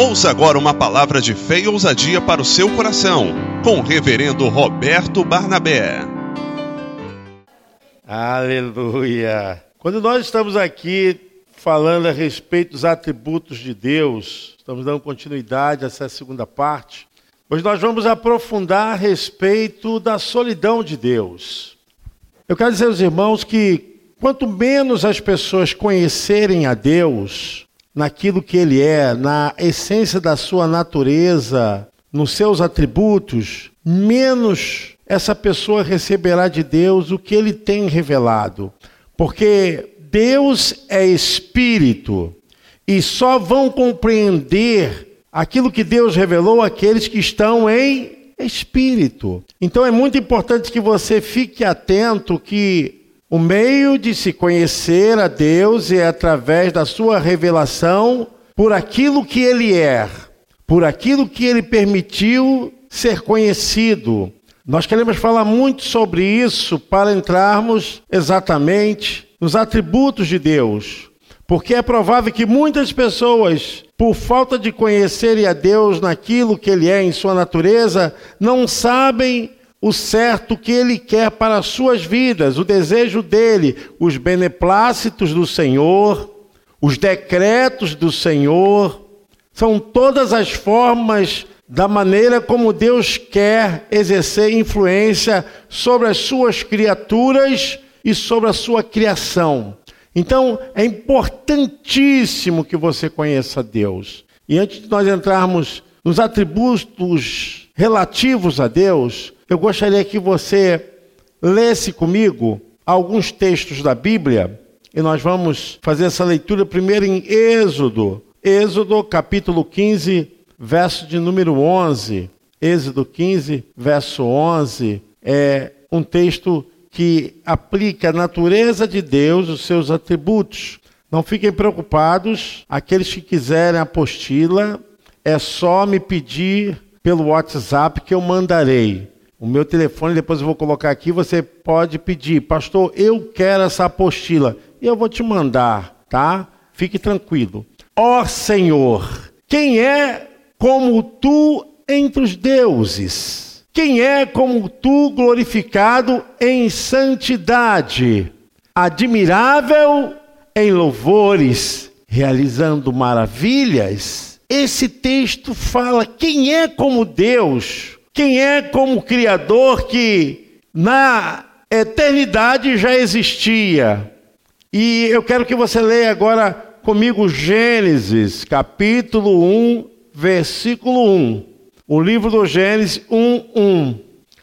Ouça agora uma palavra de fé e ousadia para o seu coração, com o reverendo Roberto Barnabé. Aleluia! Quando nós estamos aqui falando a respeito dos atributos de Deus, estamos dando continuidade a essa segunda parte, hoje nós vamos aprofundar a respeito da solidão de Deus. Eu quero dizer aos irmãos que quanto menos as pessoas conhecerem a Deus, naquilo que ele é, na essência da sua natureza, nos seus atributos, menos essa pessoa receberá de Deus o que ele tem revelado. Porque Deus é espírito e só vão compreender aquilo que Deus revelou aqueles que estão em espírito. Então é muito importante que você fique atento que o meio de se conhecer a Deus é através da sua revelação por aquilo que ele é, por aquilo que ele permitiu ser conhecido. Nós queremos falar muito sobre isso para entrarmos exatamente nos atributos de Deus. Porque é provável que muitas pessoas, por falta de conhecerem a Deus naquilo que Ele é em sua natureza, não sabem o certo que ele quer para as suas vidas, o desejo dele, os beneplácitos do Senhor, os decretos do Senhor, são todas as formas da maneira como Deus quer exercer influência sobre as suas criaturas e sobre a sua criação. Então, é importantíssimo que você conheça Deus. E antes de nós entrarmos nos atributos relativos a Deus, eu gostaria que você lesse comigo alguns textos da Bíblia e nós vamos fazer essa leitura primeiro em Êxodo. Êxodo capítulo 15, verso de número 11. Êxodo 15, verso 11 é um texto que aplica a natureza de Deus, os seus atributos. Não fiquem preocupados, aqueles que quiserem apostila, é só me pedir pelo WhatsApp que eu mandarei. O meu telefone, depois eu vou colocar aqui, você pode pedir, pastor, eu quero essa apostila. E eu vou te mandar, tá? Fique tranquilo. Ó Senhor, quem é como tu entre os deuses? Quem é como tu glorificado em santidade, admirável em louvores, realizando maravilhas? Esse texto fala quem é como Deus quem é como Criador que na eternidade já existia. E eu quero que você leia agora comigo Gênesis, capítulo 1, versículo 1. O livro do Gênesis 1, 1.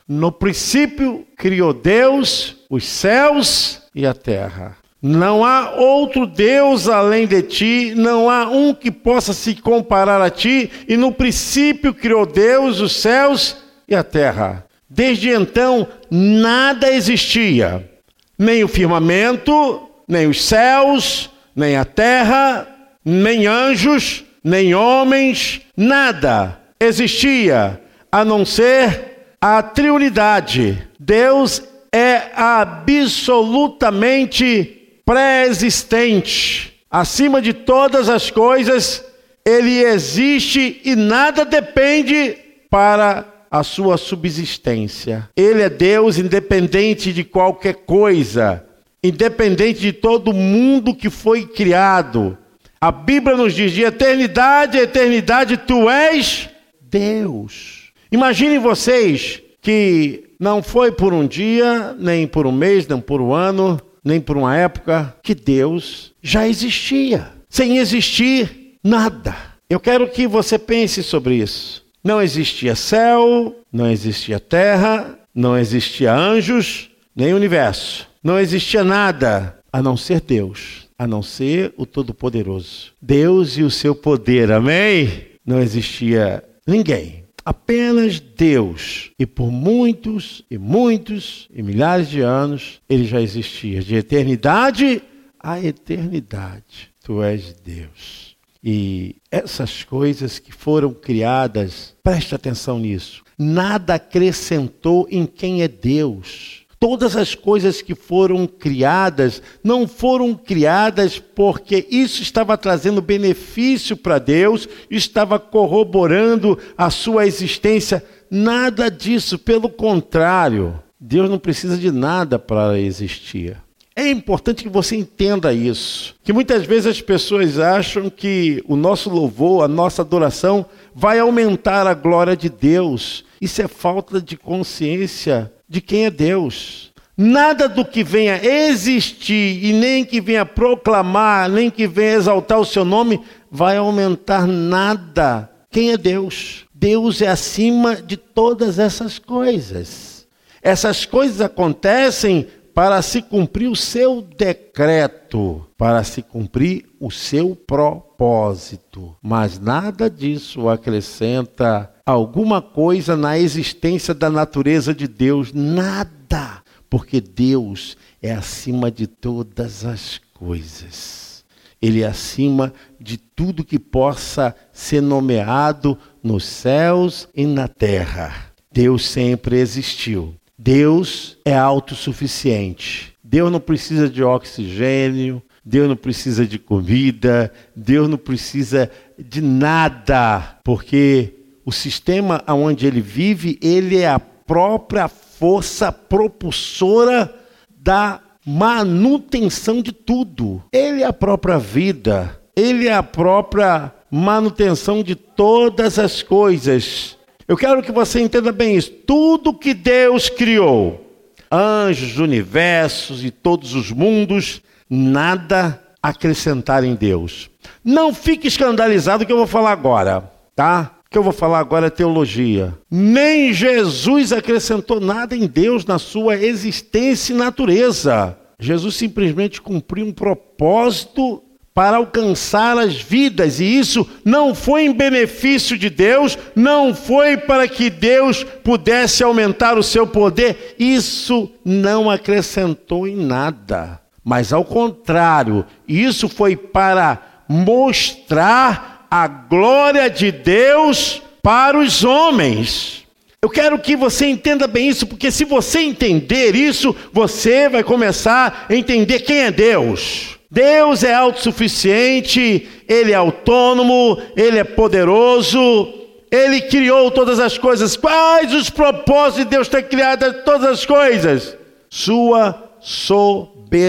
No princípio criou Deus os céus e a terra. Não há outro Deus além de ti, não há um que possa se comparar a ti, e no princípio criou Deus os céus e a terra. Desde então, nada existia, nem o firmamento, nem os céus, nem a terra, nem anjos, nem homens, nada existia a não ser a triunidade. Deus é absolutamente pré-existente. Acima de todas as coisas, ele existe e nada depende para a sua subsistência. Ele é Deus independente de qualquer coisa, independente de todo mundo que foi criado. A Bíblia nos diz: de eternidade eternidade, tu és Deus. Imaginem vocês que não foi por um dia, nem por um mês, nem por um ano, nem por uma época, que Deus já existia. Sem existir nada. Eu quero que você pense sobre isso. Não existia céu, não existia terra, não existia anjos, nem universo. Não existia nada a não ser Deus, a não ser o Todo-Poderoso. Deus e o seu poder, amém? Não existia ninguém, apenas Deus. E por muitos e muitos e milhares de anos ele já existia, de eternidade a eternidade. Tu és Deus. E essas coisas que foram criadas, preste atenção nisso, nada acrescentou em quem é Deus. Todas as coisas que foram criadas não foram criadas porque isso estava trazendo benefício para Deus, estava corroborando a sua existência. Nada disso, pelo contrário, Deus não precisa de nada para existir. É importante que você entenda isso. Que muitas vezes as pessoas acham que o nosso louvor, a nossa adoração, vai aumentar a glória de Deus. Isso é falta de consciência de quem é Deus. Nada do que venha existir e nem que venha proclamar, nem que venha exaltar o seu nome, vai aumentar nada. Quem é Deus? Deus é acima de todas essas coisas. Essas coisas acontecem para se cumprir o seu decreto, para se cumprir o seu propósito. Mas nada disso acrescenta alguma coisa na existência da natureza de Deus, nada, porque Deus é acima de todas as coisas. Ele é acima de tudo que possa ser nomeado nos céus e na terra. Deus sempre existiu. Deus é autossuficiente. Deus não precisa de oxigênio, Deus não precisa de comida, Deus não precisa de nada, porque o sistema onde ele vive, ele é a própria força propulsora da manutenção de tudo. Ele é a própria vida, ele é a própria manutenção de todas as coisas. Eu quero que você entenda bem isso. Tudo que Deus criou, anjos, universos e todos os mundos, nada acrescentar em Deus. Não fique escandalizado que eu vou falar agora, tá? Que eu vou falar agora é teologia. Nem Jesus acrescentou nada em Deus na sua existência e natureza. Jesus simplesmente cumpriu um propósito para alcançar as vidas, e isso não foi em benefício de Deus, não foi para que Deus pudesse aumentar o seu poder, isso não acrescentou em nada, mas ao contrário, isso foi para mostrar a glória de Deus para os homens. Eu quero que você entenda bem isso, porque se você entender isso, você vai começar a entender quem é Deus. Deus é autossuficiente, Ele é autônomo, Ele é poderoso, Ele criou todas as coisas. Quais os propósitos de Deus ter criado todas as coisas? Sua soberania.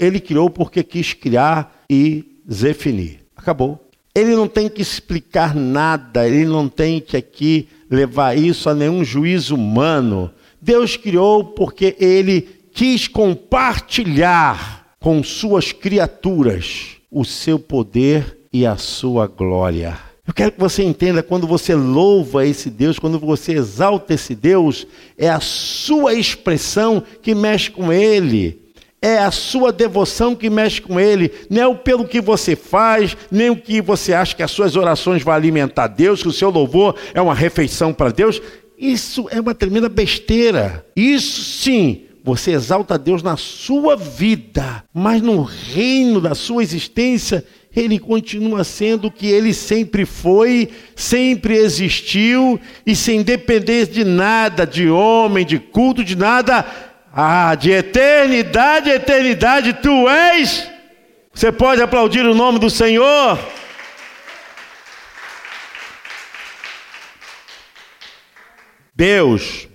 Ele criou porque quis criar e definir. Acabou. Ele não tem que explicar nada, ele não tem que aqui levar isso a nenhum juízo humano. Deus criou porque ele quis compartilhar com suas criaturas o seu poder e a sua glória. Eu quero que você entenda, quando você louva esse Deus, quando você exalta esse Deus, é a sua expressão que mexe com Ele. É a sua devoção que mexe com Ele, não é o pelo que você faz, nem o que você acha que as suas orações vão alimentar Deus, que o seu louvor é uma refeição para Deus. Isso é uma tremenda besteira. Isso sim você exalta Deus na sua vida, mas no reino da sua existência, ele continua sendo o que ele sempre foi, sempre existiu, e sem depender de nada, de homem, de culto, de nada, ah, de eternidade eternidade, tu és. Você pode aplaudir o nome do Senhor? Deus,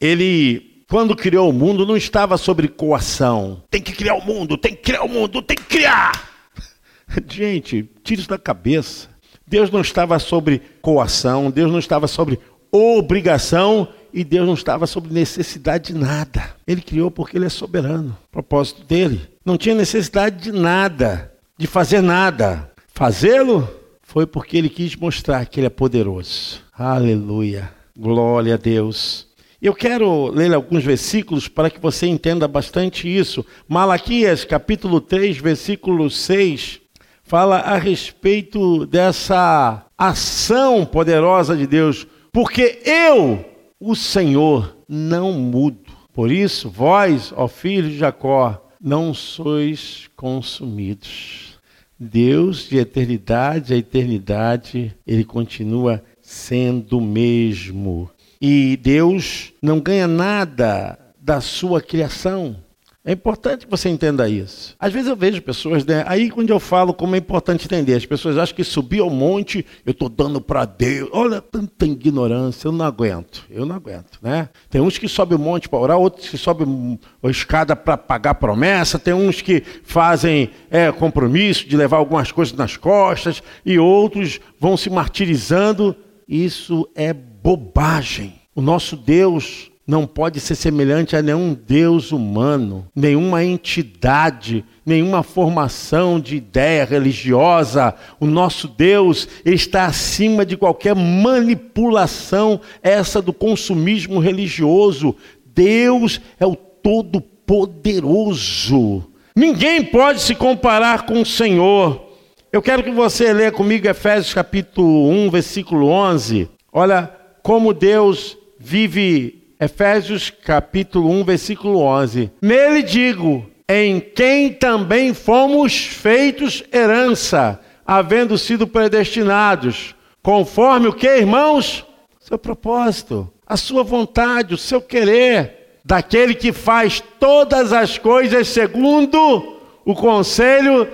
Ele quando criou o mundo, não estava sobre coação. Tem que criar o mundo, tem que criar o mundo, tem que criar. Gente, tire isso da cabeça. Deus não estava sobre coação, Deus não estava sobre obrigação e Deus não estava sobre necessidade de nada. Ele criou porque ele é soberano. Propósito dele. Não tinha necessidade de nada, de fazer nada. Fazê-lo foi porque ele quis mostrar que ele é poderoso. Aleluia. Glória a Deus. Eu quero ler alguns versículos para que você entenda bastante isso. Malaquias, capítulo 3, versículo 6, fala a respeito dessa ação poderosa de Deus. Porque eu, o Senhor, não mudo. Por isso, vós, ó filhos de Jacó, não sois consumidos. Deus, de eternidade a eternidade, ele continua sendo o mesmo. E Deus não ganha nada da sua criação. É importante que você entenda isso. Às vezes eu vejo pessoas, né? Aí quando eu falo como é importante entender, as pessoas acham que subir ao monte, eu estou dando para Deus. Olha, tanta ignorância, eu não aguento. Eu não aguento, né? Tem uns que sobem o monte para orar, outros que sobem a escada para pagar promessa, tem uns que fazem é, compromisso de levar algumas coisas nas costas, e outros vão se martirizando. Isso é bobagem. O nosso Deus não pode ser semelhante a nenhum Deus humano, nenhuma entidade, nenhuma formação de ideia religiosa. O nosso Deus está acima de qualquer manipulação, essa do consumismo religioso. Deus é o Todo-Poderoso. Ninguém pode se comparar com o Senhor. Eu quero que você leia comigo Efésios capítulo 1, versículo 11. Olha como Deus vive Efésios capítulo 1, versículo 11. Nele digo, em quem também fomos feitos herança, havendo sido predestinados, conforme o que, irmãos? Seu propósito, a sua vontade, o seu querer, daquele que faz todas as coisas segundo o conselho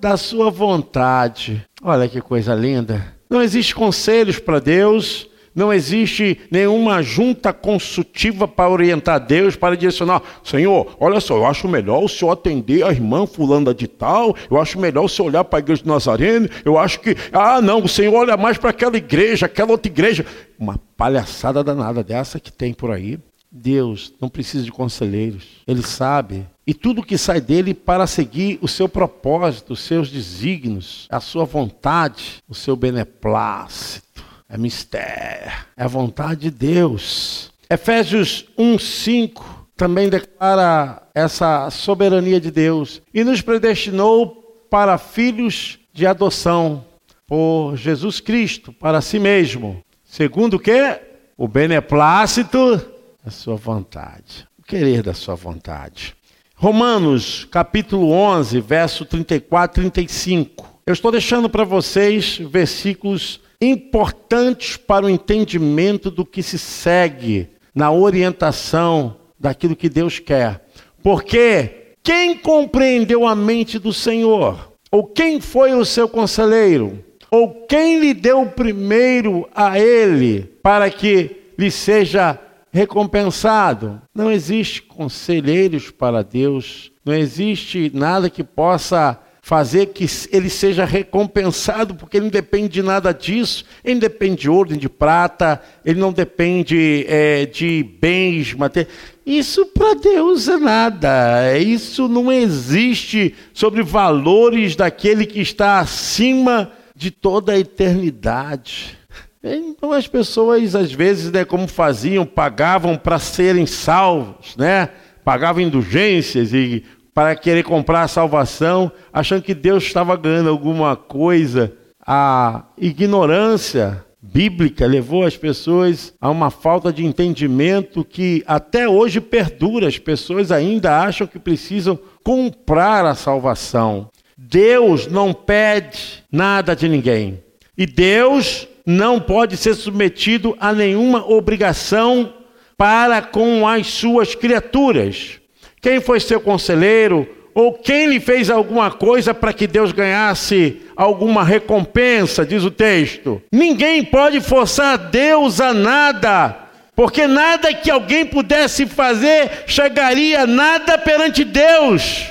da sua vontade. Olha que coisa linda. Não existe conselhos para Deus, não existe nenhuma junta consultiva para orientar Deus, para direcionar. Senhor, olha só, eu acho melhor o senhor atender a irmã fulana de tal, eu acho melhor o senhor olhar para a igreja de Nazareno, eu acho que, ah, não, o senhor olha mais para aquela igreja, aquela outra igreja. Uma palhaçada danada dessa que tem por aí. Deus não precisa de conselheiros, Ele sabe. E tudo que sai dele para seguir o seu propósito, os seus desígnios, a sua vontade, o seu beneplácito é mistério, é a vontade de Deus. Efésios 1:5 também declara essa soberania de Deus e nos predestinou para filhos de adoção por Jesus Cristo para si mesmo, segundo o que? O beneplácito da sua vontade, o querer da sua vontade. Romanos, capítulo 11, verso 34 e 35. Eu estou deixando para vocês versículos importantes para o entendimento do que se segue na orientação daquilo que Deus quer. Porque quem compreendeu a mente do Senhor? Ou quem foi o seu conselheiro? Ou quem lhe deu primeiro a ele para que lhe seja recompensado? Não existe conselheiros para Deus, não existe nada que possa fazer que ele seja recompensado, porque ele não depende de nada disso, ele não depende de ouro, de prata, ele não depende é, de bens materiais. Isso para Deus é nada, isso não existe sobre valores daquele que está acima de toda a eternidade. Então as pessoas às vezes, né, como faziam, pagavam para serem salvos, né? Pagavam indulgências e para querer comprar a salvação, achando que Deus estava ganhando alguma coisa. A ignorância bíblica levou as pessoas a uma falta de entendimento que até hoje perdura. As pessoas ainda acham que precisam comprar a salvação. Deus não pede nada de ninguém. E Deus não pode ser submetido a nenhuma obrigação para com as suas criaturas. Quem foi seu conselheiro? Ou quem lhe fez alguma coisa para que Deus ganhasse alguma recompensa, diz o texto. Ninguém pode forçar Deus a nada, porque nada que alguém pudesse fazer chegaria nada perante Deus.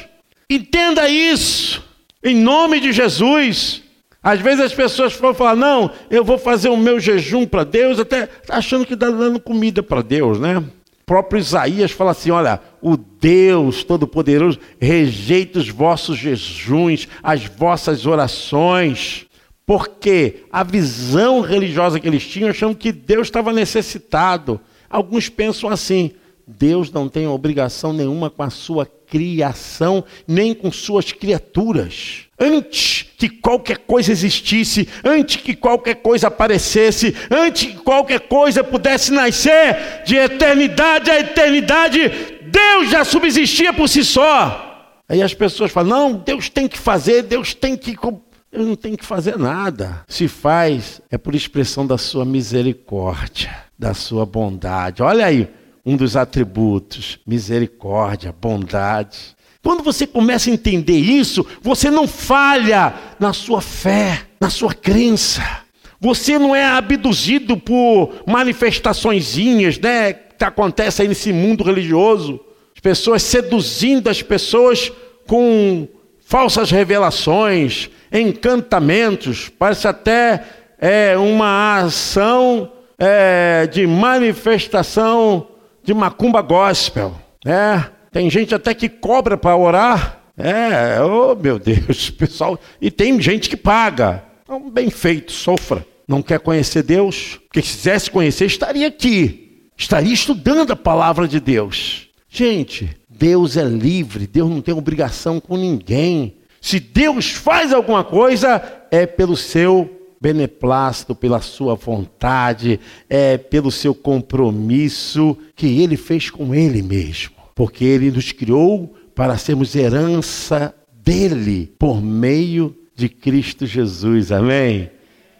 Entenda isso, em nome de Jesus. Às vezes as pessoas vão falar: não, eu vou fazer o meu jejum para Deus, até achando que está dando comida para Deus, né? Próprio Isaías fala assim: olha, o Deus Todo-Poderoso rejeita os vossos jejuns, as vossas orações, porque a visão religiosa que eles tinham achando que Deus estava necessitado. Alguns pensam assim: Deus não tem obrigação nenhuma com a sua criação, nem com suas criaturas. Antes que qualquer coisa existisse, antes que qualquer coisa aparecesse, antes que qualquer coisa pudesse nascer, de eternidade a eternidade, Deus já subsistia por si só. Aí as pessoas falam: não, Deus tem que fazer, Deus tem que. Deus não tem que fazer nada. Se faz, é por expressão da sua misericórdia, da sua bondade. Olha aí, um dos atributos: misericórdia, bondade. Quando você começa a entender isso, você não falha na sua fé, na sua crença. Você não é abduzido por manifestaçõezinhas, né, que acontece aí nesse mundo religioso. As pessoas seduzindo as pessoas com falsas revelações, encantamentos, parece até é, uma ação é, de manifestação de macumba gospel. Né? Tem gente até que cobra para orar. É, oh meu Deus, pessoal. E tem gente que paga. Então, bem feito, sofra. Não quer conhecer Deus? Porque se quisesse conhecer, estaria aqui. Estaria estudando a palavra de Deus. Gente, Deus é livre, Deus não tem obrigação com ninguém. Se Deus faz alguma coisa, é pelo seu beneplácito, pela sua vontade, é pelo seu compromisso que ele fez com ele mesmo. Porque ele nos criou para sermos herança dele por meio de Cristo Jesus. Amém?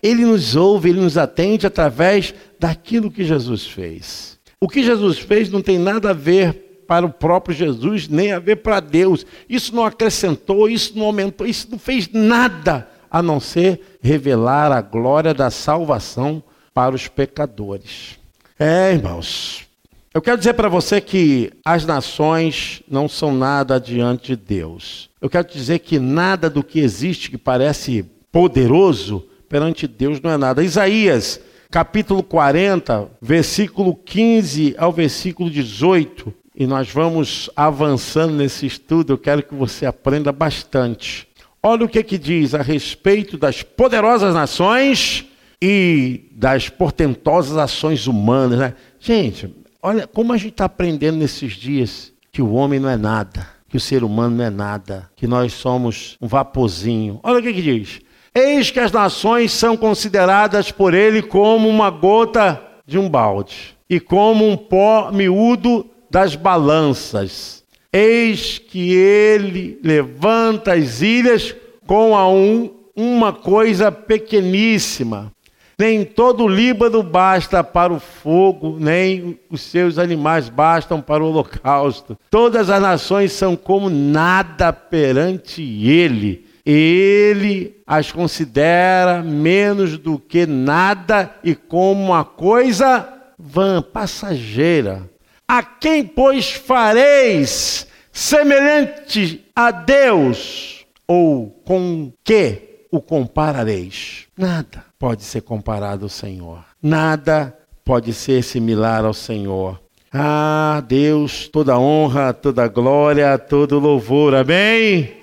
Ele nos ouve, ele nos atende através daquilo que Jesus fez. O que Jesus fez não tem nada a ver para o próprio Jesus, nem a ver para Deus. Isso não acrescentou, isso não aumentou, isso não fez nada a não ser revelar a glória da salvação para os pecadores. É, irmãos, eu quero dizer para você que as nações não são nada diante de Deus. Eu quero dizer que nada do que existe que parece poderoso perante Deus não é nada. Isaías, capítulo 40, versículo 15 ao versículo 18, e nós vamos avançando nesse estudo, eu quero que você aprenda bastante. Olha o que, que diz a respeito das poderosas nações e das portentosas ações humanas. Né? Gente, olha como a gente está aprendendo nesses dias que o homem não é nada, que o ser humano não é nada, que nós somos um vaporzinho. Olha o que, que diz. Eis que as nações são consideradas por ele como uma gota de um balde e como um pó miúdo das balanças. Eis que ele levanta as ilhas com a um, uma coisa pequeníssima. Nem todo o Líbano basta para o fogo, nem os seus animais bastam para o holocausto. Todas as nações são como nada perante ele. Ele as considera menos do que nada e como uma coisa vã, passageira. A quem, pois, fareis semelhante a Deus? Ou com que o comparareis? Nada pode ser comparado ao Senhor. Nada pode ser similar ao Senhor. Ah, Deus, toda honra, toda glória, todo louvor. Amém?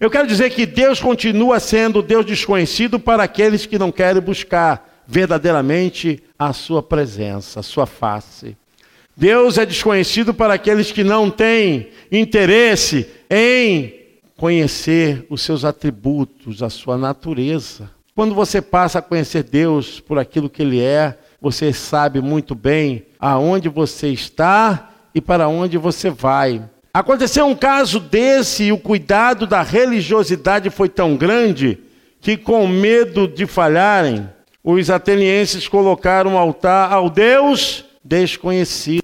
Eu quero dizer que Deus continua sendo Deus desconhecido para aqueles que não querem buscar verdadeiramente a sua presença, a sua face. Deus é desconhecido para aqueles que não têm interesse em conhecer os seus atributos, a sua natureza. Quando você passa a conhecer Deus por aquilo que Ele é, você sabe muito bem aonde você está e para onde você vai. Aconteceu um caso desse e o cuidado da religiosidade foi tão grande que, com medo de falharem, os atenienses colocaram um altar ao Deus desconhecido.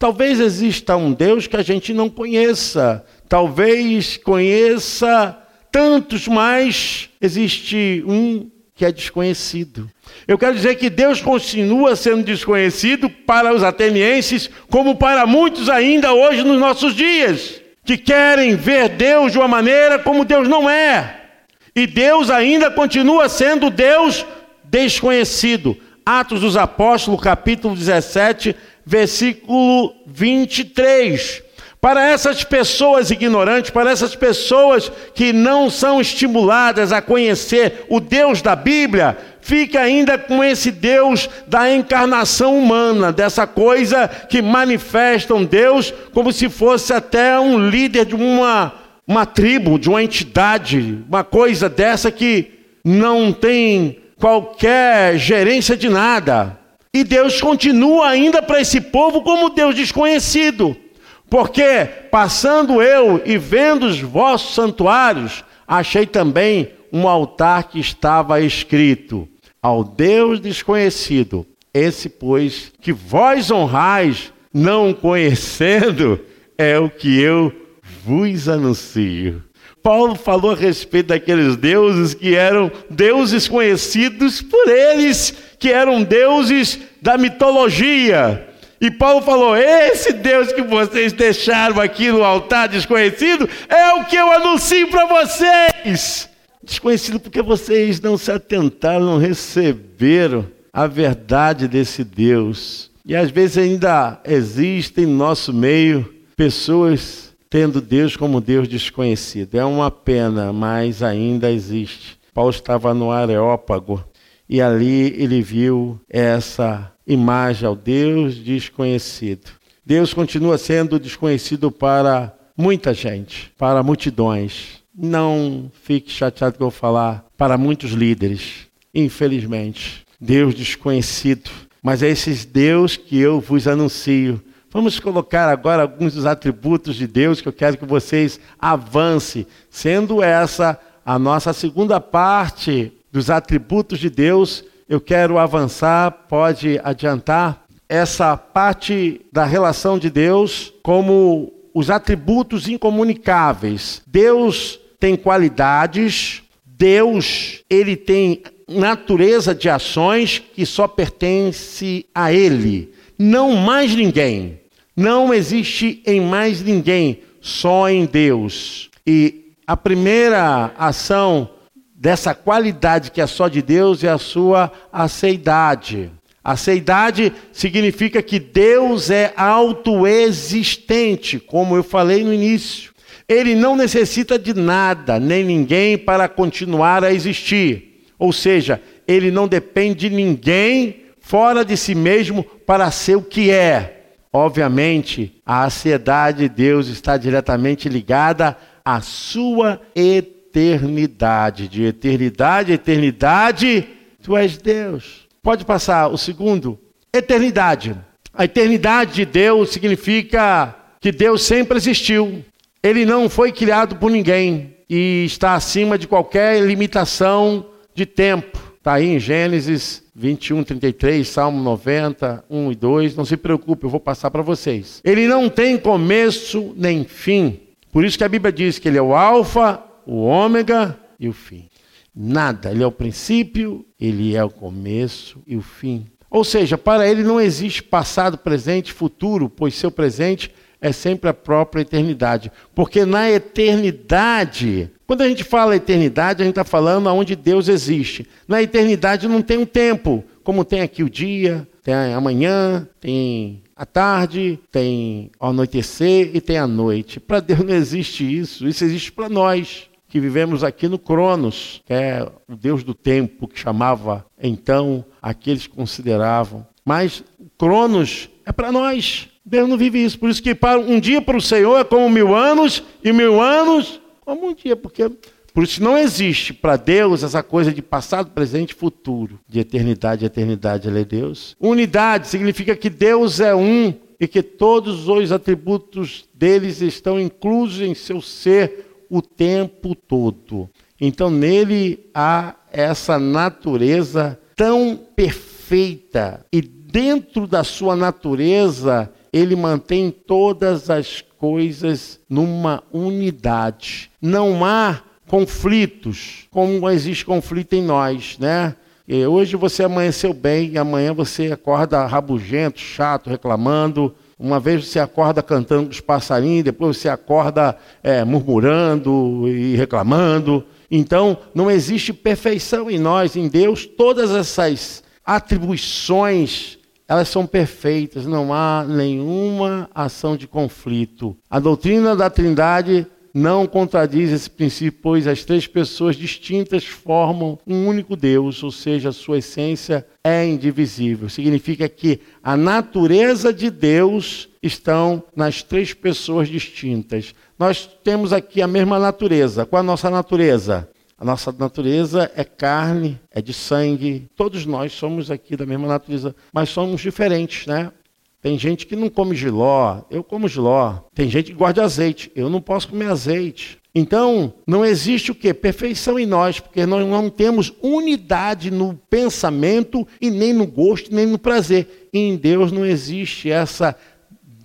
Talvez exista um Deus que a gente não conheça, talvez conheça tantos, mas existe um que é desconhecido. Eu quero dizer que Deus continua sendo desconhecido para os atenienses, como para muitos ainda hoje nos nossos dias, que querem ver Deus de uma maneira como Deus não é. E Deus ainda continua sendo Deus desconhecido. Atos dos Apóstolos, capítulo 17, versículo 23. Para essas pessoas ignorantes, para essas pessoas que não são estimuladas a conhecer o Deus da Bíblia, fica ainda com esse Deus da encarnação humana, dessa coisa que manifestam Deus como se fosse até um líder de uma, uma tribo, de uma entidade, uma coisa dessa que não tem qualquer gerência de nada. E Deus continua ainda para esse povo como Deus desconhecido. Porque, passando eu e vendo os vossos santuários, achei também um altar que estava escrito: Ao Deus desconhecido, esse, pois, que vós honrais, não conhecendo, é o que eu vos anuncio. Paulo falou a respeito daqueles deuses que eram deuses conhecidos por eles, que eram deuses da mitologia. E Paulo falou: Esse Deus que vocês deixaram aqui no altar desconhecido é o que eu anuncio para vocês. Desconhecido porque vocês não se atentaram, não receberam a verdade desse Deus. E às vezes ainda existem no nosso meio pessoas tendo Deus como Deus desconhecido. É uma pena, mas ainda existe. Paulo estava no Areópago e ali ele viu essa imagem ao Deus desconhecido. Deus continua sendo desconhecido para muita gente, para multidões. Não fique chateado que eu vou falar para muitos líderes, infelizmente. Deus desconhecido. Mas é esses Deus que eu vos anuncio Vamos colocar agora alguns dos atributos de Deus que eu quero que vocês avancem, sendo essa a nossa segunda parte dos atributos de Deus. Eu quero avançar, pode adiantar, essa parte da relação de Deus como os atributos incomunicáveis. Deus tem qualidades, Deus, ele tem natureza de ações que só pertence a ele, não mais ninguém. Não existe em mais ninguém, só em Deus. E a primeira ação dessa qualidade que é só de Deus é a sua aceidade. Aceidade significa que Deus é autoexistente, como eu falei no início. Ele não necessita de nada, nem ninguém para continuar a existir. Ou seja, ele não depende de ninguém fora de si mesmo para ser o que é. Obviamente, a ansiedade de Deus está diretamente ligada à sua eternidade. De eternidade eternidade, tu és Deus. Pode passar o segundo. Eternidade. A eternidade de Deus significa que Deus sempre existiu. Ele não foi criado por ninguém e está acima de qualquer limitação de tempo. Está aí em Gênesis 21, 33, Salmo 90, 1 e 2. Não se preocupe, eu vou passar para vocês. Ele não tem começo nem fim. Por isso que a Bíblia diz que ele é o Alfa, o Ômega e o fim. Nada. Ele é o princípio, ele é o começo e o fim. Ou seja, para ele não existe passado, presente, futuro, pois seu presente é sempre a própria eternidade. Porque na eternidade quando a gente fala eternidade, a gente está falando aonde Deus existe. Na eternidade não tem um tempo, como tem aqui o dia, tem amanhã, tem a tarde, tem o anoitecer e tem a noite. Para Deus não existe isso, isso existe para nós que vivemos aqui no Cronos, que é o Deus do tempo, que chamava então aqueles que consideravam. Mas Cronos é para nós. Deus não vive isso. Por isso que um dia para o Senhor é como mil anos, e mil anos como um dia, porque por isso não existe para Deus essa coisa de passado, presente e futuro, de eternidade, eternidade, ele é Deus. Unidade significa que Deus é um e que todos os atributos deles estão inclusos em seu ser o tempo todo. Então nele há essa natureza tão perfeita e dentro da sua natureza ele mantém todas as coisas numa unidade. Não há conflitos, como existe conflito em nós, né? E hoje você amanheceu bem e amanhã você acorda rabugento, chato, reclamando. Uma vez você acorda cantando com os passarinhos, depois você acorda é, murmurando e reclamando. Então, não existe perfeição em nós, em Deus. Todas essas atribuições elas são perfeitas, não há nenhuma ação de conflito. A doutrina da Trindade não contradiz esse princípio, pois as três pessoas distintas formam um único Deus, ou seja, a sua essência é indivisível. Significa que a natureza de Deus estão nas três pessoas distintas. Nós temos aqui a mesma natureza. Qual a nossa natureza? A nossa natureza é carne, é de sangue. Todos nós somos aqui da mesma natureza, mas somos diferentes, né? Tem gente que não come giló, eu como giló. Tem gente que gosta de azeite, eu não posso comer azeite. Então, não existe o que? Perfeição em nós, porque nós não temos unidade no pensamento e nem no gosto, nem no prazer. E em Deus não existe essa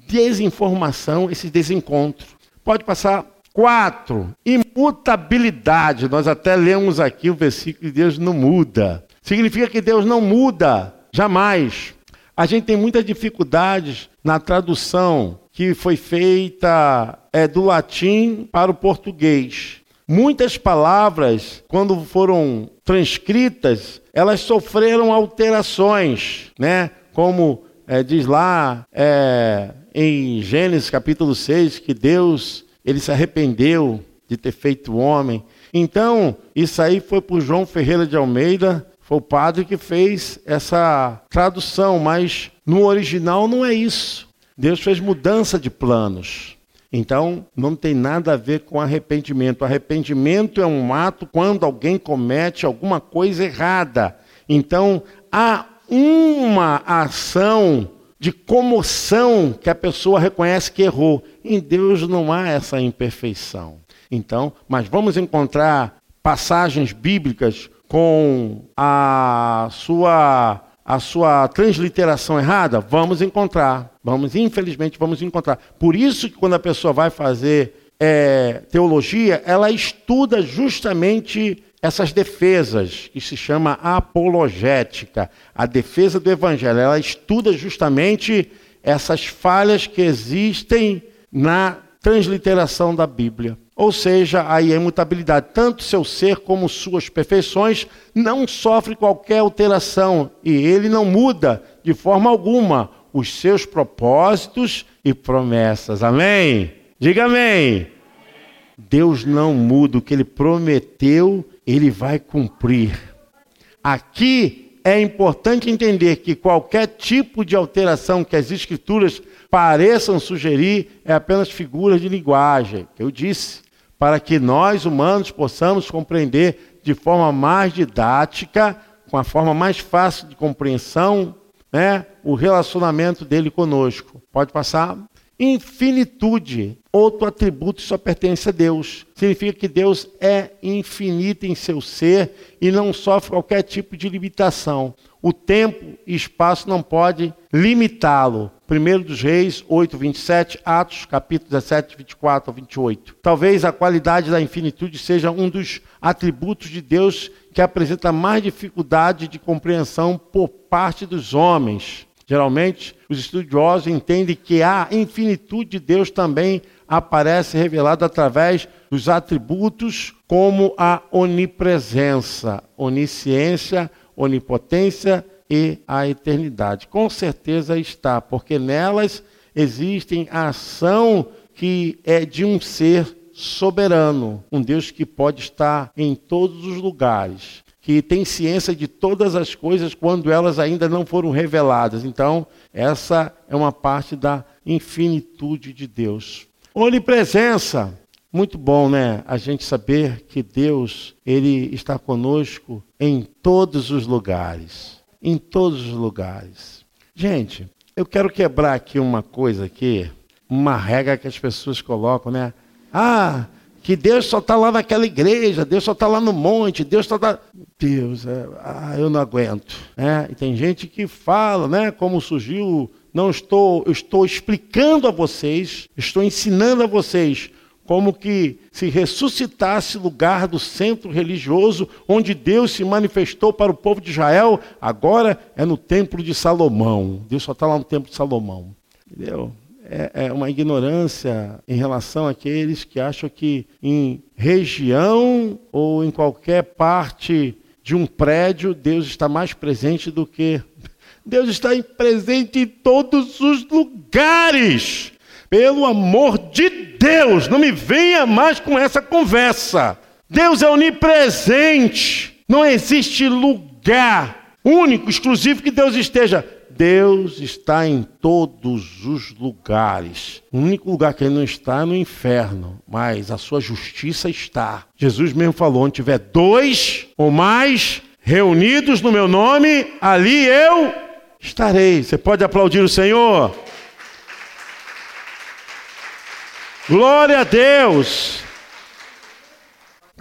desinformação, esse desencontro. Pode passar quatro, imutabilidade. Nós até lemos aqui o versículo de Deus não muda. Significa que Deus não muda, jamais. A gente tem muitas dificuldades na tradução que foi feita é, do latim para o português. Muitas palavras, quando foram transcritas, elas sofreram alterações, né? Como é, diz lá é, em Gênesis capítulo 6, que Deus ele se arrependeu de ter feito homem. Então, isso aí foi para o João Ferreira de Almeida, foi o padre que fez essa tradução, mas no original não é isso. Deus fez mudança de planos. Então, não tem nada a ver com arrependimento. Arrependimento é um ato quando alguém comete alguma coisa errada. Então, há uma ação de comoção que a pessoa reconhece que errou. Em Deus não há essa imperfeição. Então, mas vamos encontrar passagens bíblicas com a sua a sua transliteração errada? Vamos encontrar. Vamos, infelizmente, vamos encontrar. Por isso que quando a pessoa vai fazer é, teologia, ela estuda justamente essas defesas, que se chama apologética, a defesa do evangelho. Ela estuda justamente essas falhas que existem na transliteração da Bíblia. Ou seja, a imutabilidade, tanto seu ser como suas perfeições, não sofre qualquer alteração e ele não muda de forma alguma os seus propósitos e promessas. Amém? Diga amém. Deus não muda o que ele prometeu, ele vai cumprir. Aqui é importante entender que qualquer tipo de alteração que as escrituras pareçam sugerir é apenas figura de linguagem, que eu disse para que nós humanos possamos compreender de forma mais didática, com a forma mais fácil de compreensão, né, o relacionamento dele conosco. Pode passar? Infinitude, outro atributo que só pertence a Deus. Significa que Deus é infinito em seu ser e não sofre qualquer tipo de limitação. O tempo e espaço não pode limitá-lo. 1 dos Reis 8, 27, Atos capítulo 17, 24 a 28. Talvez a qualidade da infinitude seja um dos atributos de Deus que apresenta mais dificuldade de compreensão por parte dos homens. Geralmente, os estudiosos entendem que a infinitude de Deus também aparece revelada através dos atributos como a onipresença, onisciência, onipotência e a eternidade. Com certeza está, porque nelas existem a ação que é de um ser soberano, um Deus que pode estar em todos os lugares, que tem ciência de todas as coisas quando elas ainda não foram reveladas. Então, essa é uma parte da infinitude de Deus. Onipresença. Muito bom, né? A gente saber que Deus, ele está conosco em todos os lugares, em todos os lugares. Gente, eu quero quebrar aqui uma coisa aqui, uma regra que as pessoas colocam, né? Ah, que Deus só está lá naquela igreja, Deus só está lá no monte, Deus só está. Deus, é, ah, eu não aguento. Né? E tem gente que fala, né? Como surgiu, não estou, estou explicando a vocês, estou ensinando a vocês como que se ressuscitasse lugar do centro religioso onde Deus se manifestou para o povo de Israel, agora é no templo de Salomão. Deus só está lá no templo de Salomão. Entendeu? É, é uma ignorância em relação àqueles que acham que em região ou em qualquer parte de um prédio Deus está mais presente do que. Deus está presente em todos os lugares. Pelo amor de Deus, não me venha mais com essa conversa. Deus é onipresente. Não existe lugar único, exclusivo que Deus esteja. Deus está em todos os lugares. O único lugar que ele não está é no inferno, mas a sua justiça está. Jesus mesmo falou: onde tiver dois ou mais reunidos no meu nome, ali eu estarei. Você pode aplaudir o Senhor? Glória a Deus!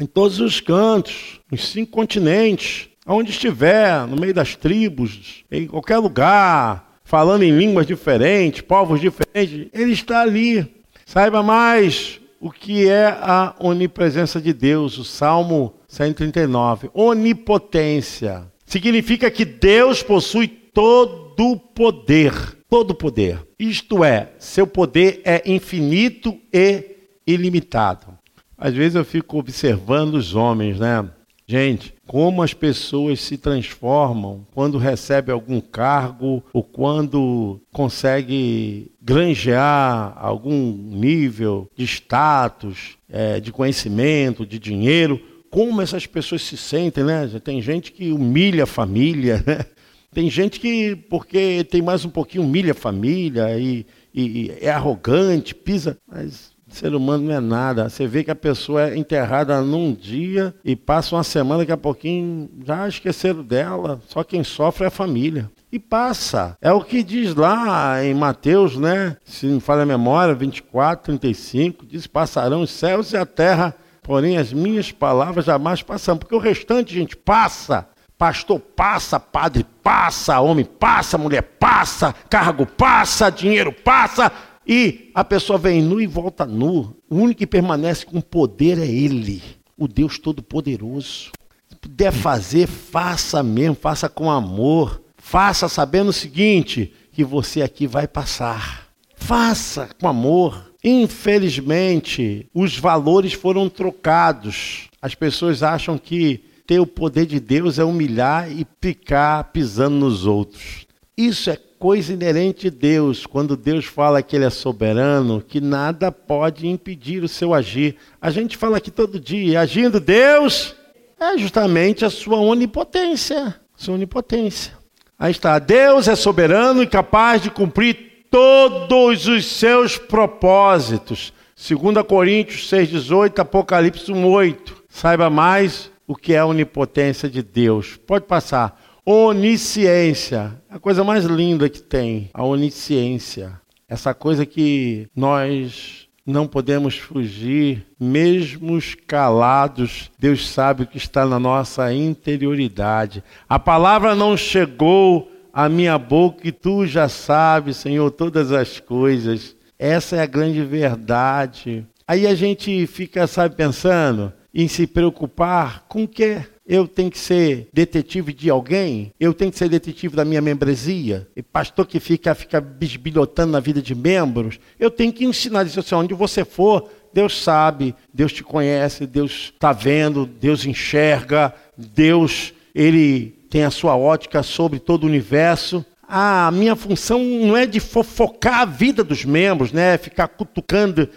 Em todos os cantos, nos cinco continentes, aonde estiver, no meio das tribos, em qualquer lugar, falando em línguas diferentes, povos diferentes, ele está ali. Saiba mais o que é a onipresença de Deus, o Salmo 139. Onipotência. Significa que Deus possui todo o poder. Todo o poder. Isto é, seu poder é infinito e ilimitado. Às vezes eu fico observando os homens, né? Gente, como as pessoas se transformam quando recebe algum cargo ou quando consegue granjear algum nível de status, é, de conhecimento, de dinheiro. Como essas pessoas se sentem, né? Tem gente que humilha a família, né? Tem gente que, porque tem mais um pouquinho, humilha a família e, e, e é arrogante, pisa. Mas Ser humano não é nada. Você vê que a pessoa é enterrada num dia e passa uma semana, daqui a pouquinho já esqueceram dela. Só quem sofre é a família. E passa. É o que diz lá em Mateus, né? Se não falha a memória, 24, 35, diz: passarão os céus e a terra, porém as minhas palavras jamais passarão. Porque o restante, gente, passa. Pastor passa, padre passa, homem passa, mulher passa, cargo passa, dinheiro passa, e a pessoa vem nu e volta nu. O único que permanece com poder é Ele, o Deus Todo-Poderoso. Se puder fazer, faça mesmo, faça com amor. Faça sabendo o seguinte: que você aqui vai passar. Faça com amor. Infelizmente, os valores foram trocados. As pessoas acham que ter o poder de Deus é humilhar e ficar pisando nos outros. Isso é coisa inerente de Deus, quando Deus fala que Ele é soberano, que nada pode impedir o seu agir. A gente fala aqui todo dia, agindo Deus é justamente a sua onipotência. Sua onipotência. Aí está, Deus é soberano e capaz de cumprir todos os seus propósitos. 2 Coríntios 6,18, Apocalipse 1,8. Saiba mais o que é a onipotência de Deus. Pode passar. Onisciência, a coisa mais linda que tem, a onisciência. Essa coisa que nós não podemos fugir, mesmo calados, Deus sabe o que está na nossa interioridade. A palavra não chegou à minha boca e tu já sabes, Senhor, todas as coisas. Essa é a grande verdade. Aí a gente fica, sabe, pensando em se preocupar com o quê? Eu tenho que ser detetive de alguém? Eu tenho que ser detetive da minha membresia? E pastor que fica, fica bisbilhotando na vida de membros? Eu tenho que ensinar isso assim, onde você for, Deus sabe, Deus te conhece, Deus está vendo, Deus enxerga, Deus, Ele tem a sua ótica sobre todo o universo. Ah, a minha função não é de fofocar a vida dos membros, né? Ficar cutucando.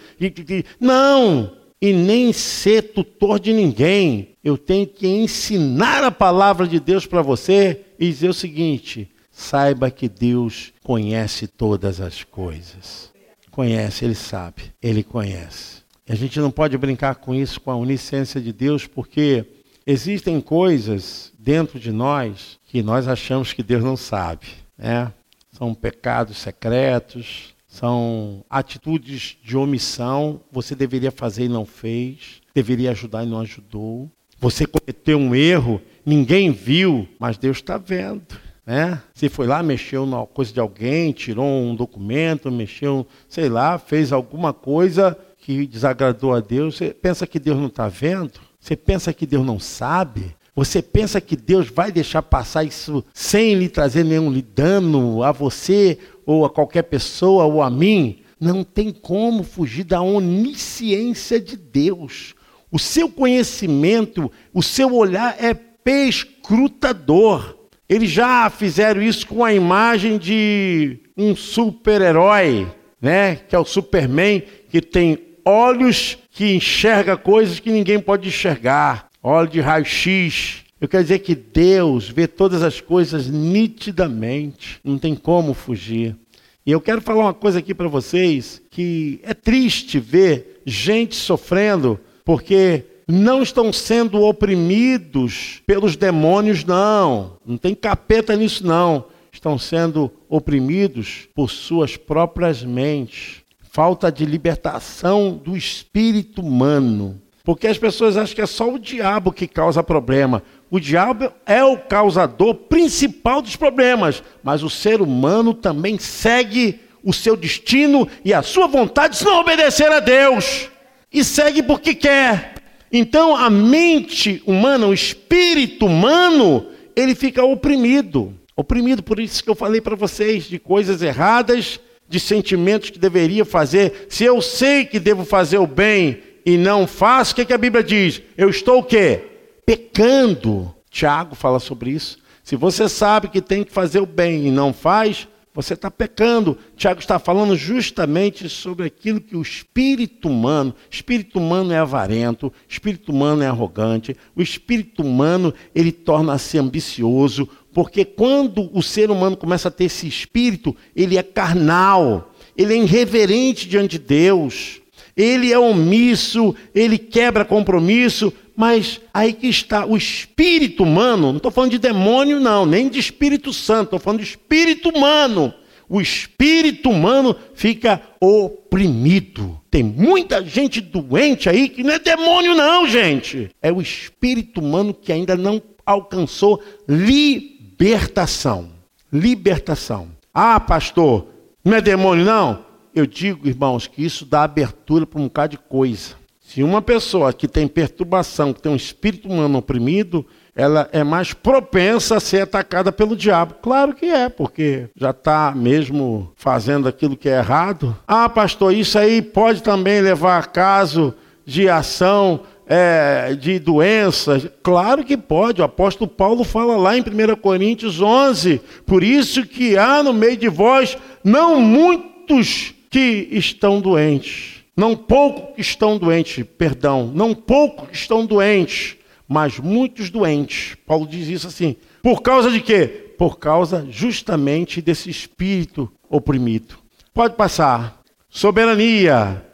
Não! E nem ser tutor de ninguém. Eu tenho que ensinar a palavra de Deus para você e dizer o seguinte: saiba que Deus conhece todas as coisas. Conhece, Ele sabe, Ele conhece. A gente não pode brincar com isso, com a onisciência de Deus, porque existem coisas dentro de nós que nós achamos que Deus não sabe. Né? São pecados secretos, são atitudes de omissão. Você deveria fazer e não fez. Deveria ajudar e não ajudou. Você cometeu um erro, ninguém viu, mas Deus está vendo. Né? Se foi lá, mexeu na coisa de alguém, tirou um documento, mexeu, sei lá, fez alguma coisa que desagradou a Deus, você pensa que Deus não está vendo? Você pensa que Deus não sabe? Você pensa que Deus vai deixar passar isso sem lhe trazer nenhum dano a você ou a qualquer pessoa ou a mim? Não tem como fugir da onisciência de Deus. O seu conhecimento, o seu olhar é perscrutador. Eles já fizeram isso com a imagem de um super-herói, né? Que é o Superman, que tem olhos que enxerga coisas que ninguém pode enxergar óleo de raio-x. Eu quero dizer que Deus vê todas as coisas nitidamente, não tem como fugir. E eu quero falar uma coisa aqui para vocês que é triste ver gente sofrendo porque não estão sendo oprimidos pelos demônios, não. Não tem capeta nisso, não. Estão sendo oprimidos por suas próprias mentes. Falta de libertação do espírito humano. Porque as pessoas acham que é só o diabo que causa problema. O diabo é o causador principal dos problemas, mas o ser humano também segue o seu destino e a sua vontade se não obedecer a Deus. E segue porque quer. Então a mente humana, o espírito humano, ele fica oprimido. Oprimido, por isso que eu falei para vocês de coisas erradas, de sentimentos que deveria fazer. Se eu sei que devo fazer o bem e não faço, o que, que a Bíblia diz? Eu estou o quê? Pecando. Tiago fala sobre isso. Se você sabe que tem que fazer o bem e não faz, você está pecando. Tiago está falando justamente sobre aquilo que o espírito humano, espírito humano é avarento, espírito humano é arrogante, o espírito humano ele torna-se ambicioso, porque quando o ser humano começa a ter esse espírito, ele é carnal, ele é irreverente diante de Deus, ele é omisso, ele quebra compromisso, mas aí que está o espírito humano, não estou falando de demônio, não, nem de Espírito Santo, estou falando de espírito humano. O espírito humano fica oprimido. Tem muita gente doente aí que não é demônio, não, gente. É o espírito humano que ainda não alcançou libertação. Libertação. Ah, pastor, não é demônio, não? Eu digo, irmãos, que isso dá abertura para um bocado de coisa. Se uma pessoa que tem perturbação, que tem um espírito humano oprimido, ela é mais propensa a ser atacada pelo diabo. Claro que é, porque já está mesmo fazendo aquilo que é errado. Ah, pastor, isso aí pode também levar a caso de ação é, de doenças? Claro que pode. O apóstolo Paulo fala lá em 1 Coríntios 11. Por isso que há no meio de vós não muitos que estão doentes não pouco estão doentes, perdão, não pouco estão doentes, mas muitos doentes. Paulo diz isso assim. Por causa de quê? Por causa justamente desse espírito oprimido. Pode passar. Soberania.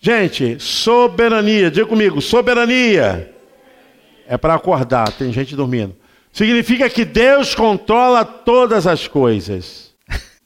Gente, soberania. Diga comigo, soberania. É para acordar, tem gente dormindo. Significa que Deus controla todas as coisas.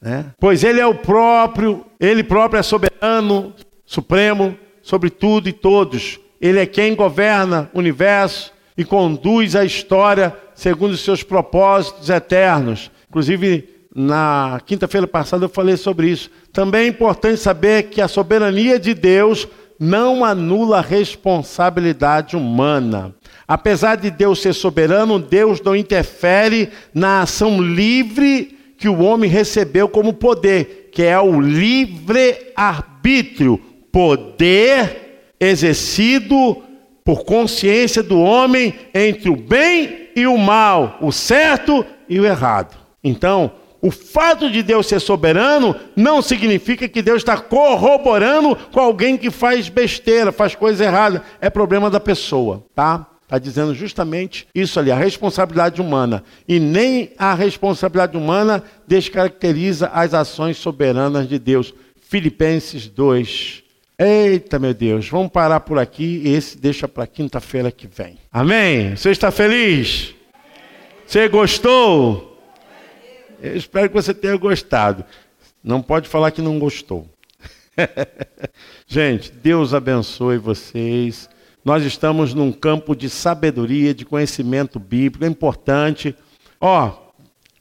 Né? Pois Ele é o próprio, Ele próprio é soberano, supremo sobre tudo e todos. Ele é quem governa o universo e conduz a história segundo os seus propósitos eternos. Inclusive, na quinta-feira passada eu falei sobre isso. Também é importante saber que a soberania de Deus não anula a responsabilidade humana. Apesar de Deus ser soberano, Deus não interfere na ação livre que o homem recebeu como poder, que é o livre arbítrio, poder exercido por consciência do homem entre o bem e o mal, o certo e o errado. Então, o fato de Deus ser soberano não significa que Deus está corroborando com alguém que faz besteira, faz coisa errada. É problema da pessoa, tá? Está dizendo justamente isso ali, a responsabilidade humana. E nem a responsabilidade humana descaracteriza as ações soberanas de Deus. Filipenses 2, Eita, meu Deus, vamos parar por aqui e esse deixa para quinta-feira que vem. Amém? Você está feliz? Você gostou? Eu espero que você tenha gostado. Não pode falar que não gostou. Gente, Deus abençoe vocês. Nós estamos num campo de sabedoria, de conhecimento bíblico, é importante. Ó,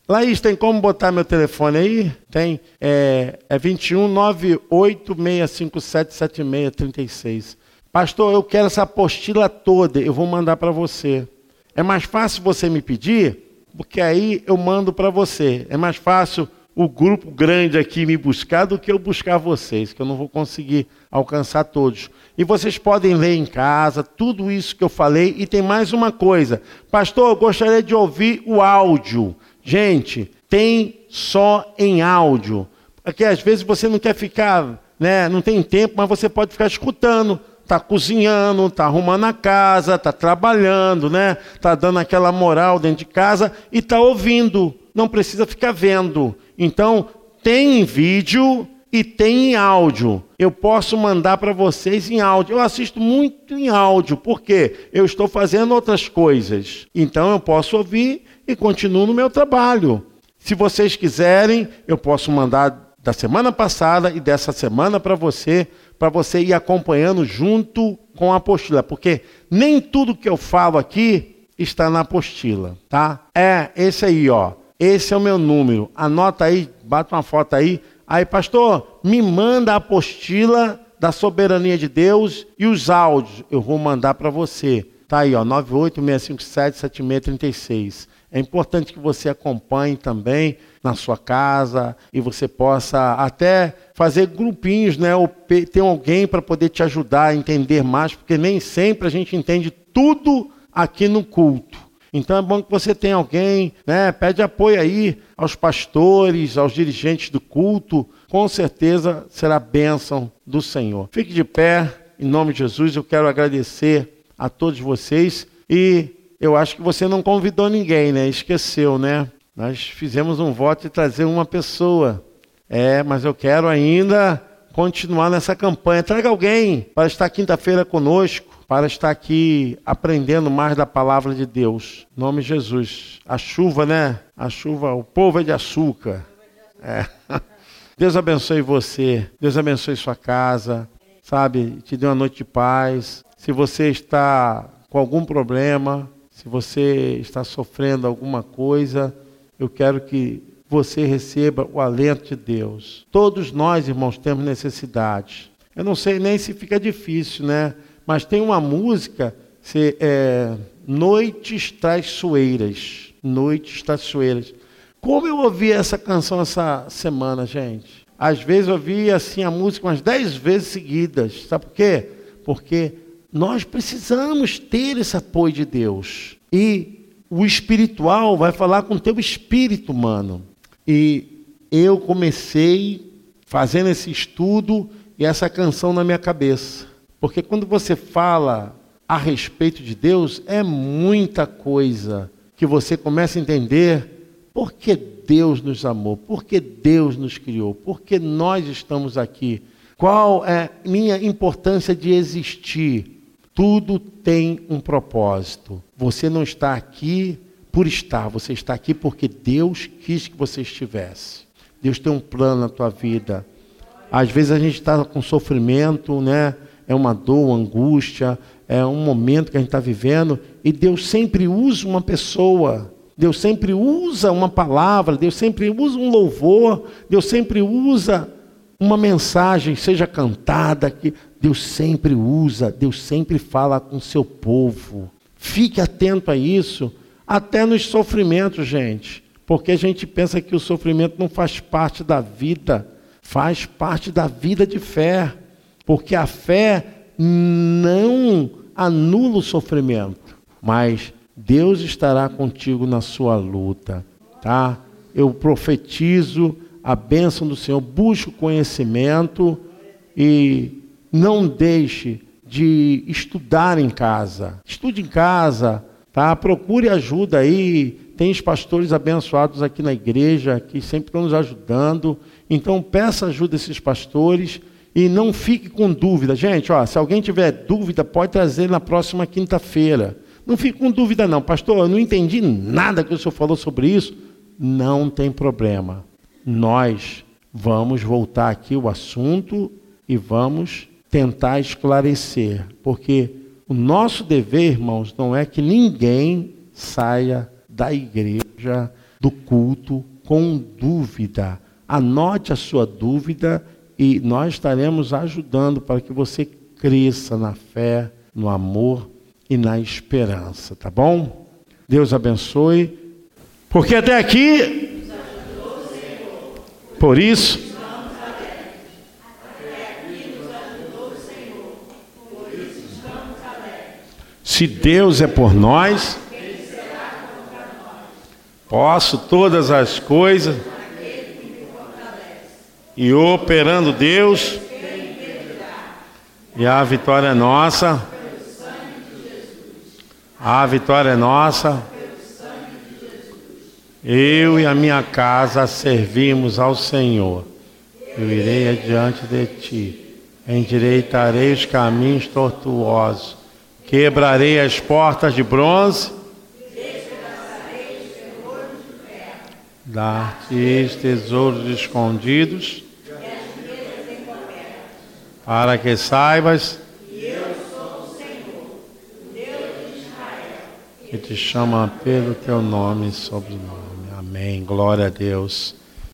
Laís, tem como botar meu telefone aí? Tem. É, é 21 98 657 7636. Pastor, eu quero essa apostila toda, eu vou mandar para você. É mais fácil você me pedir, porque aí eu mando para você. É mais fácil o grupo grande aqui me buscar do que eu buscar vocês, que eu não vou conseguir alcançar todos. E vocês podem ler em casa tudo isso que eu falei. E tem mais uma coisa. Pastor, eu gostaria de ouvir o áudio. Gente, tem só em áudio. Porque às vezes você não quer ficar, né, não tem tempo, mas você pode ficar escutando. Está cozinhando, está arrumando a casa, está trabalhando, né? Está dando aquela moral dentro de casa e está ouvindo. Não precisa ficar vendo. Então, tem em vídeo e tem em áudio. Eu posso mandar para vocês em áudio. Eu assisto muito em áudio, porque eu estou fazendo outras coisas. Então eu posso ouvir e continuo no meu trabalho. Se vocês quiserem, eu posso mandar da semana passada e dessa semana para você, para você ir acompanhando junto com a apostila, porque nem tudo que eu falo aqui está na apostila, tá? É esse aí, ó. Esse é o meu número. Anota aí, bate uma foto aí. Aí, pastor, me manda a apostila da soberania de Deus e os áudios. Eu vou mandar para você. Tá aí, ó, 986577636. É importante que você acompanhe também na sua casa e você possa até fazer grupinhos, né? Ou ter alguém para poder te ajudar a entender mais, porque nem sempre a gente entende tudo aqui no culto. Então é bom que você tenha alguém, né? Pede apoio aí aos pastores, aos dirigentes do culto. Com certeza será bênção do Senhor. Fique de pé, em nome de Jesus. Eu quero agradecer a todos vocês e eu acho que você não convidou ninguém, né? Esqueceu, né? Nós fizemos um voto de trazer uma pessoa. É, mas eu quero ainda continuar nessa campanha. Traga alguém para estar quinta-feira conosco, para estar aqui aprendendo mais da palavra de Deus. Em nome de Jesus. A chuva, né? A chuva, o povo é de açúcar. É. Deus abençoe você. Deus abençoe sua casa. Sabe, te dê uma noite de paz. Se você está com algum problema, se você está sofrendo alguma coisa, eu quero que você receba o alento de Deus. Todos nós, irmãos, temos necessidades. Eu não sei nem se fica difícil, né? Mas tem uma música, se, é, Noites Traiçoeiras. Noites Traiçoeiras. Como eu ouvi essa canção essa semana, gente? Às vezes eu ouvi assim a música umas dez vezes seguidas. Sabe por quê? Porque nós precisamos ter esse apoio de Deus. E o espiritual vai falar com o teu espírito humano. E eu comecei fazendo esse estudo e essa canção na minha cabeça. Porque quando você fala a respeito de Deus, é muita coisa que você começa a entender por que Deus nos amou, por que Deus nos criou, por que nós estamos aqui, qual é minha importância de existir. Tudo tem um propósito. Você não está aqui por estar, você está aqui porque Deus quis que você estivesse. Deus tem um plano na tua vida. Às vezes a gente está com sofrimento, né? É uma dor, uma angústia, é um momento que a gente está vivendo, e Deus sempre usa uma pessoa, Deus sempre usa uma palavra, Deus sempre usa um louvor, Deus sempre usa uma mensagem, seja cantada, que Deus sempre usa, Deus sempre fala com seu povo. Fique atento a isso, até nos sofrimentos, gente, porque a gente pensa que o sofrimento não faz parte da vida, faz parte da vida de fé, porque a fé não anula o sofrimento, mas Deus estará contigo na sua luta, tá? Eu profetizo a bênção do Senhor, busque o conhecimento e não deixe de estudar em casa. Estude em casa, tá? Procure ajuda aí. Tem os pastores abençoados aqui na igreja que sempre estão nos ajudando. Então peça ajuda a esses pastores e não fique com dúvida. Gente, ó, se alguém tiver dúvida, pode trazer na próxima quinta-feira. Não fique com dúvida não, pastor, eu não entendi nada que o senhor falou sobre isso. Não tem problema nós vamos voltar aqui o assunto e vamos tentar esclarecer, porque o nosso dever, irmãos, não é que ninguém saia da igreja, do culto, com dúvida. Anote a sua dúvida e nós estaremos ajudando para que você cresça na fé, no amor e na esperança, tá bom? Deus abençoe. Porque até aqui por isso, se Deus é por nós, posso todas as coisas e operando Deus, e a vitória é nossa. A vitória é nossa. Eu e a minha casa servimos ao Senhor. Eu irei adiante de ti, endireitarei os caminhos tortuosos, quebrarei as portas de bronze, dar-te tesouros escondidos, para que saibas que te chama pelo teu nome e sobrenome. Amém. Glória a Deus.